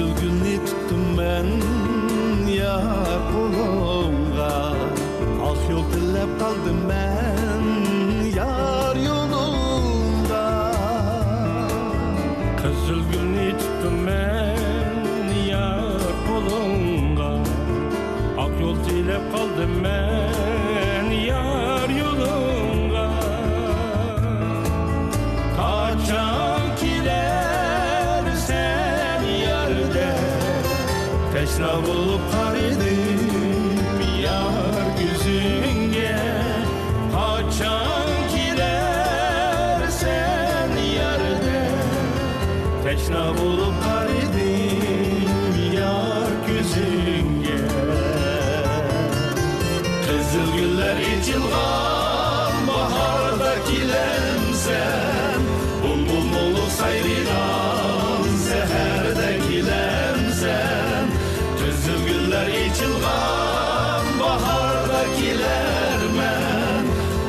Üzülgünü tuttum ben yar kolumga Ah yol tillep kaldım ben Peşra bulup karidim yar yüzünge Haçan gidersen yarıde Peşra bulup karidim yar yüzünge Kızıl güller için var.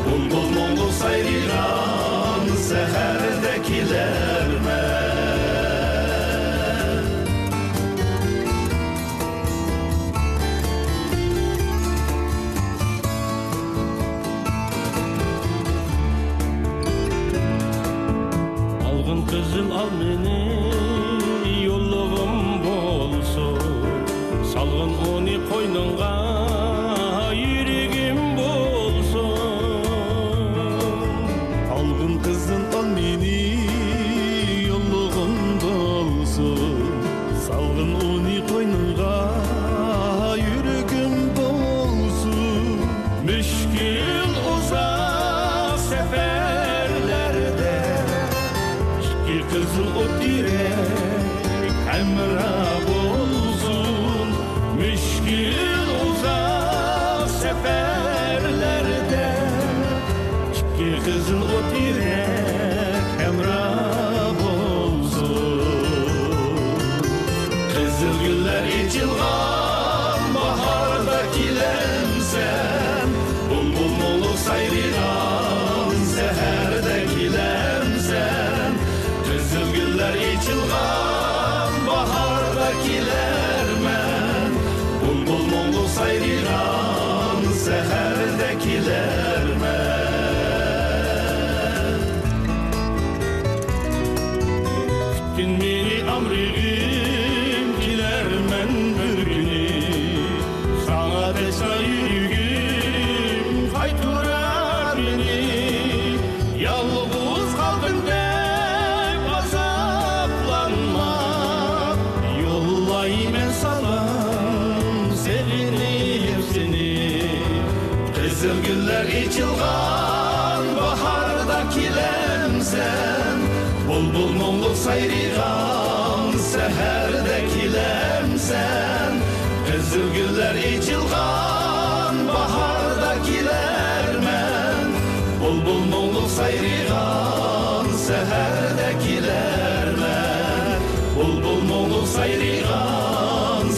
Bulbul mulu sayrilan seherdeki lermen Algın kızıl al meni O direk Hemra bolsun Müşkül uzak seferlerde. İki kızıl o direk Hemra bolsun Kızıl güller içilgan bahardaki lemsen Bulbul mulu sayrilan bahardaki lermen Bulbul mulu sayrilan seherdeki lermen Gün meni amrigim Giler men bir günü Sana desa yüreğim Kaytırar beni Bulbul mumlu sayrigan seherdeki lemsen Kızıl güller içilgan bahardaki lermen Bulbul mumlu sayrigan seherdeki lermen Bulbul mumlu sayrigan